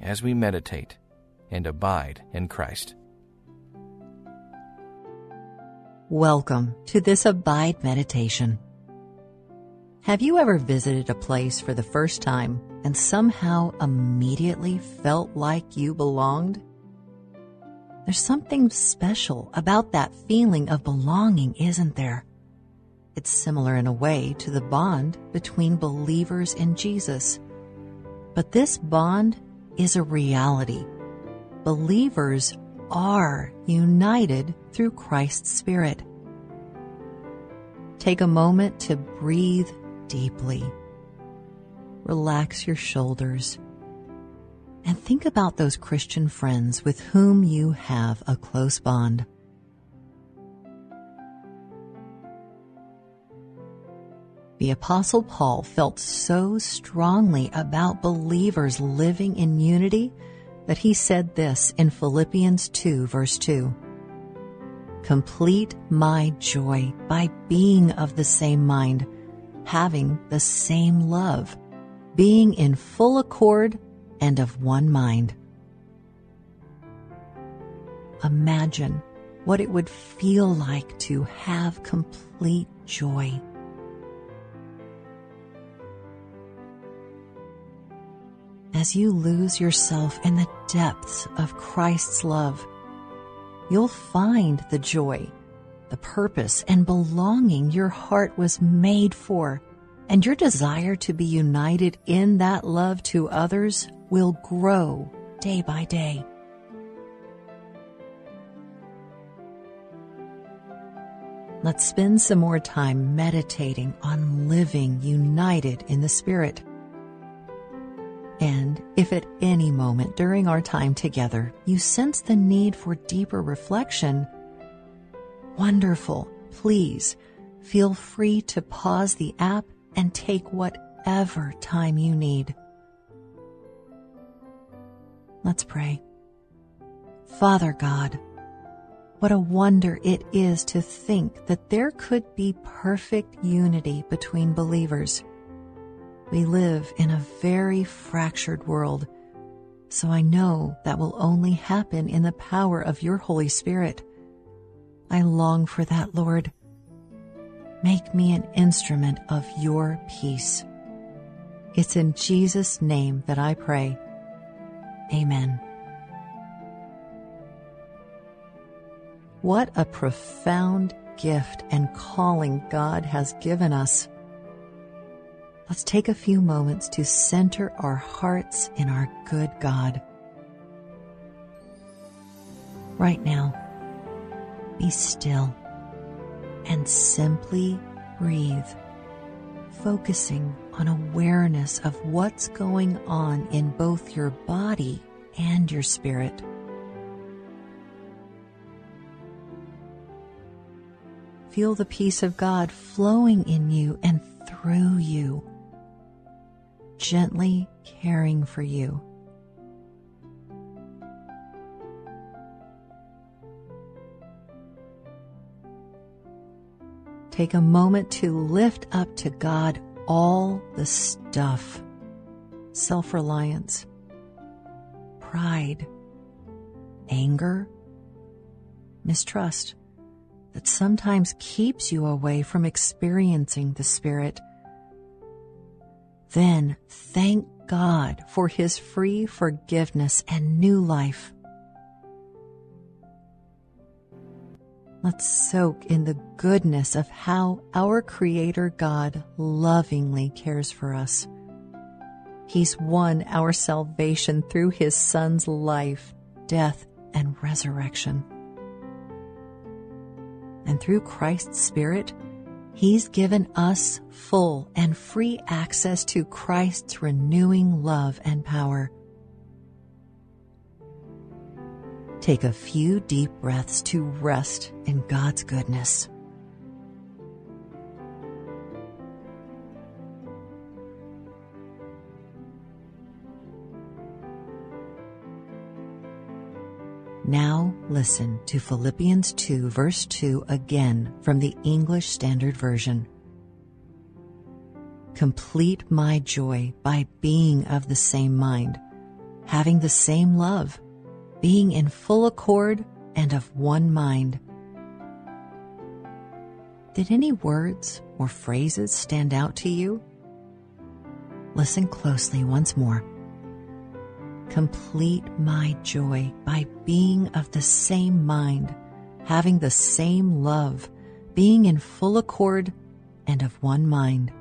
as we meditate and abide in Christ. Welcome to this Abide Meditation. Have you ever visited a place for the first time and somehow immediately felt like you belonged? There's something special about that feeling of belonging, isn't there? It's similar in a way to the bond between believers in Jesus. But this bond is a reality. Believers are united through Christ's Spirit. Take a moment to breathe deeply. Relax your shoulders and think about those Christian friends with whom you have a close bond. The Apostle Paul felt so strongly about believers living in unity that he said this in Philippians 2, verse 2 Complete my joy by being of the same mind, having the same love, being in full accord and of one mind. Imagine what it would feel like to have complete joy. As you lose yourself in the depths of Christ's love, you'll find the joy, the purpose, and belonging your heart was made for, and your desire to be united in that love to others will grow day by day. Let's spend some more time meditating on living united in the Spirit. And if at any moment during our time together you sense the need for deeper reflection, wonderful. Please feel free to pause the app and take whatever time you need. Let's pray. Father God, what a wonder it is to think that there could be perfect unity between believers we live in a very fractured world, so I know that will only happen in the power of your Holy Spirit. I long for that, Lord. Make me an instrument of your peace. It's in Jesus' name that I pray. Amen. What a profound gift and calling God has given us let's take a few moments to center our hearts in our good God. Right now, be still and simply breathe, focusing on awareness of what's going on in both your body and your spirit. Feel the peace of God flowing in you and through you gently caring for you. Take a moment to lift up to God all the stuff self reliance, pride, anger, mistrust that sometimes keeps you away from experiencing the Spirit then thank God for his free forgiveness and new life. Let's soak in the goodness of how our Creator God lovingly cares for us. He's won our salvation through His Son's life, death, and resurrection. And through Christ's Spirit, He's given us full and free access to Christ's renewing love and power. Take a few deep breaths to rest in God's goodness. Now listen to Philippians 2, verse 2 again from the English Standard Version. Complete my joy by being of the same mind, having the same love, being in full accord and of one mind. Did any words or phrases stand out to you? Listen closely once more complete my joy by being of the same mind, having the same love, being in full accord and of one mind.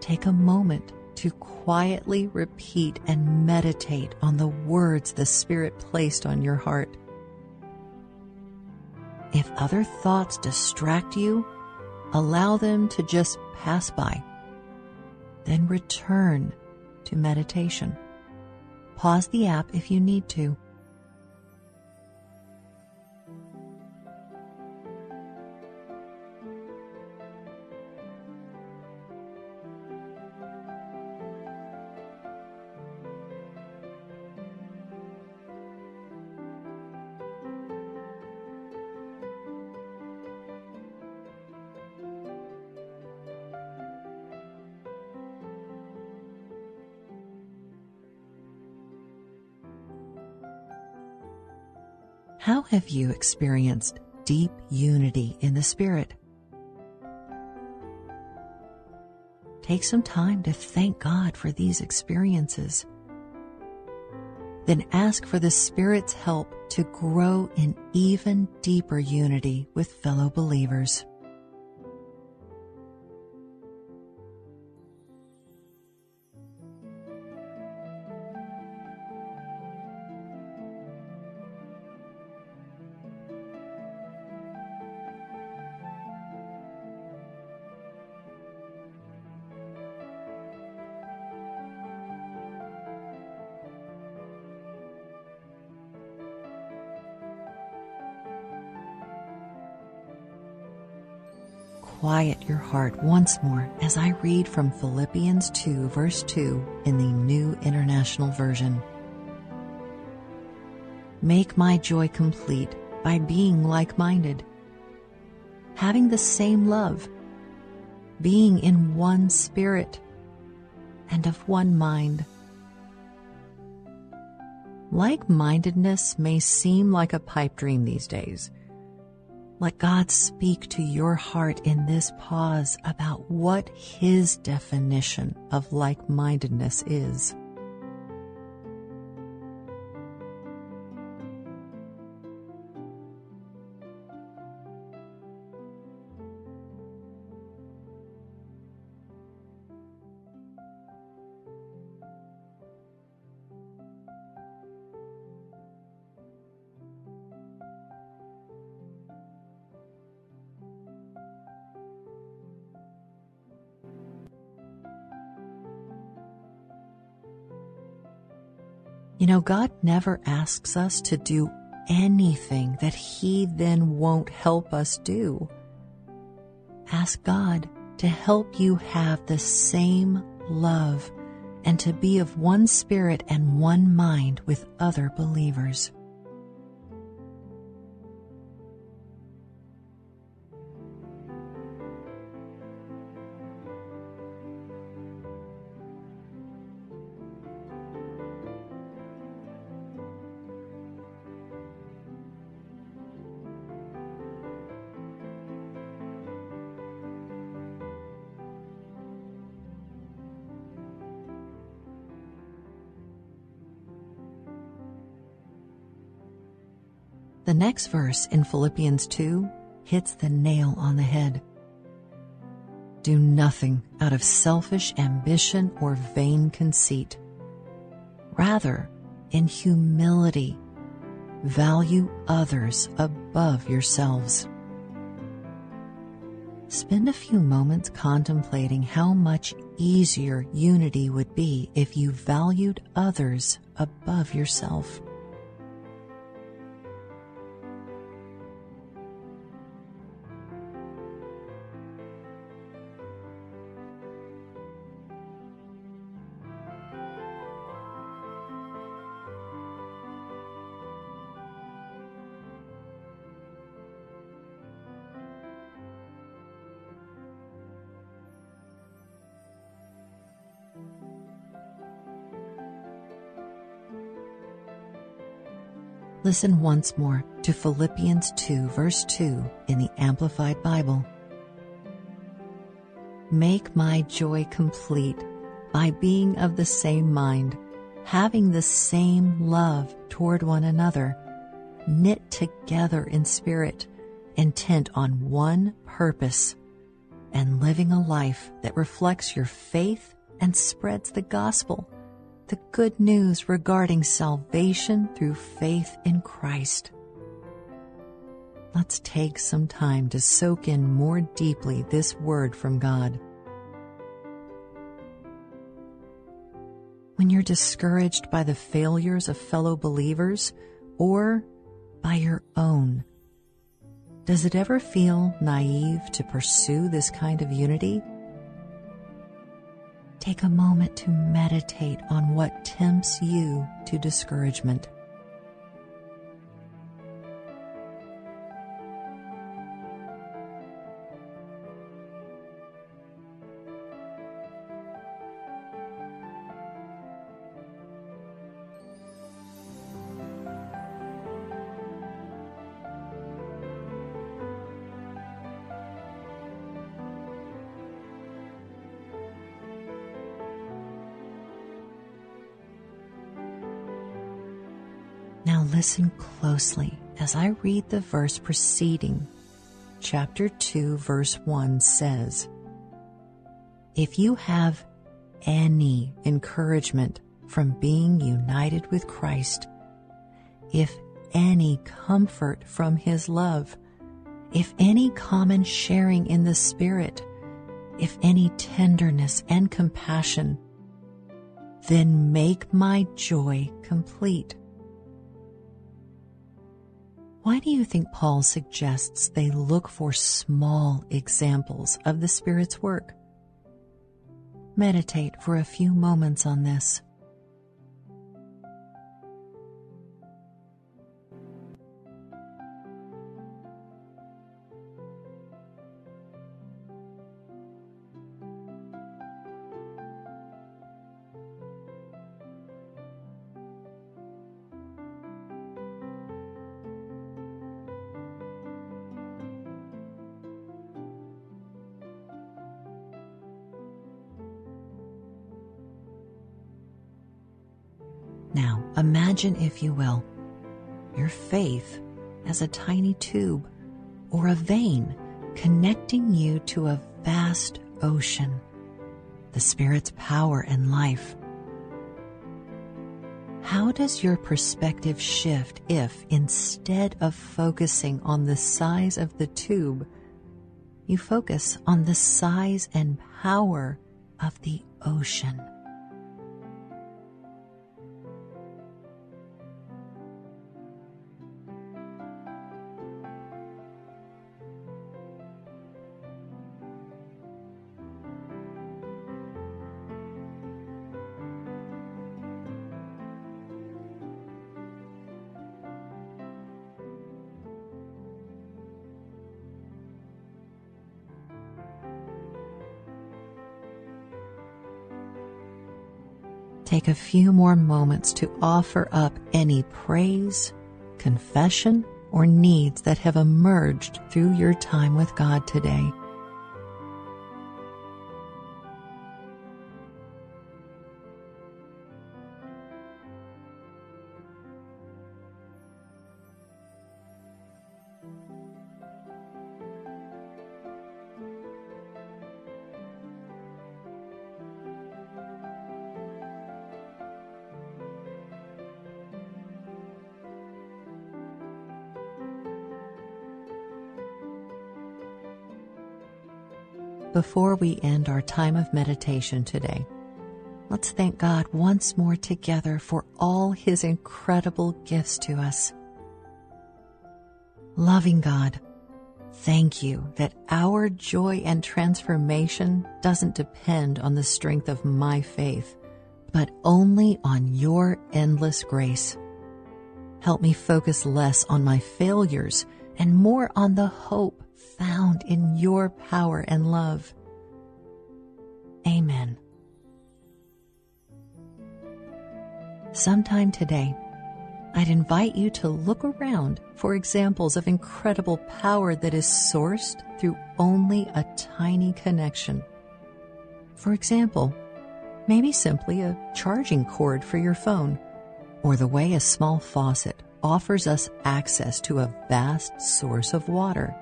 Take a moment to quietly repeat and meditate on the words the Spirit placed on your heart. If other thoughts distract you, allow them to just pass by. Then return to meditation. Pause the app if you need to. How have you experienced deep unity in the Spirit? Take some time to thank God for these experiences. Then ask for the Spirit's help to grow in even deeper unity with fellow believers. Quiet your heart once more as I read from Philippians 2, verse 2 in the New International Version. Make my joy complete by being like minded, having the same love, being in one spirit, and of one mind. Like mindedness may seem like a pipe dream these days let God speak to your heart in this pause about what His definition of like mindedness is. You know, God never asks us to do anything that He then won't help us do. Ask God to help you have the same love and to be of one spirit and one mind with other believers. The next verse in Philippians 2 hits the nail on the head. Do nothing out of selfish ambition or vain conceit. Rather, in humility, value others above yourselves. Spend a few moments contemplating how much easier unity would be if you valued others above yourself. Listen once more to Philippians 2, verse 2 in the Amplified Bible. Make my joy complete by being of the same mind, having the same love toward one another, knit together in spirit, intent on one purpose, and living a life that reflects your faith and spreads the gospel the good news regarding salvation through faith in Christ. Let's take some time to soak in more deeply this word from God. When you're discouraged by the failures of fellow believers or by your own, does it ever feel naive to pursue this kind of unity? Take a moment to meditate on what tempts you to discouragement. Listen closely as I read the verse preceding. Chapter 2, verse 1 says, If you have any encouragement from being united with Christ, if any comfort from His love, if any common sharing in the Spirit, if any tenderness and compassion, then make my joy complete why do you think Paul suggests they look for small examples of the Spirit's work? Meditate for a few moments on this. Imagine, if you will, your faith as a tiny tube or a vein connecting you to a vast ocean, the Spirit's power and life. How does your perspective shift if, instead of focusing on the size of the tube, you focus on the size and power of the ocean? Take a few more moments to offer up any praise, confession, or needs that have emerged through your time with God today. Before we end our time of meditation today, let's thank God once more together for all His incredible gifts to us. Loving God, thank you that our joy and transformation doesn't depend on the strength of my faith, but only on your endless grace. Help me focus less on my failures and more on the hope found in your power and love. Amen. Sometime today, I'd invite you to look around for examples of incredible power that is sourced through only a tiny connection. For example, maybe simply a charging cord for your phone, or the way a small faucet offers us access to a vast source of water.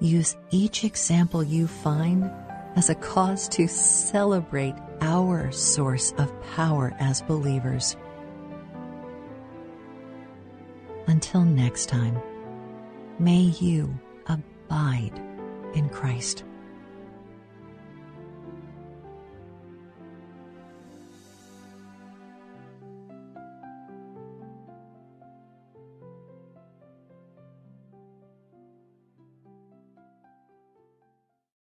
Use each example you find as a cause to celebrate our source of power as believers. Until next time, may you abide in Christ.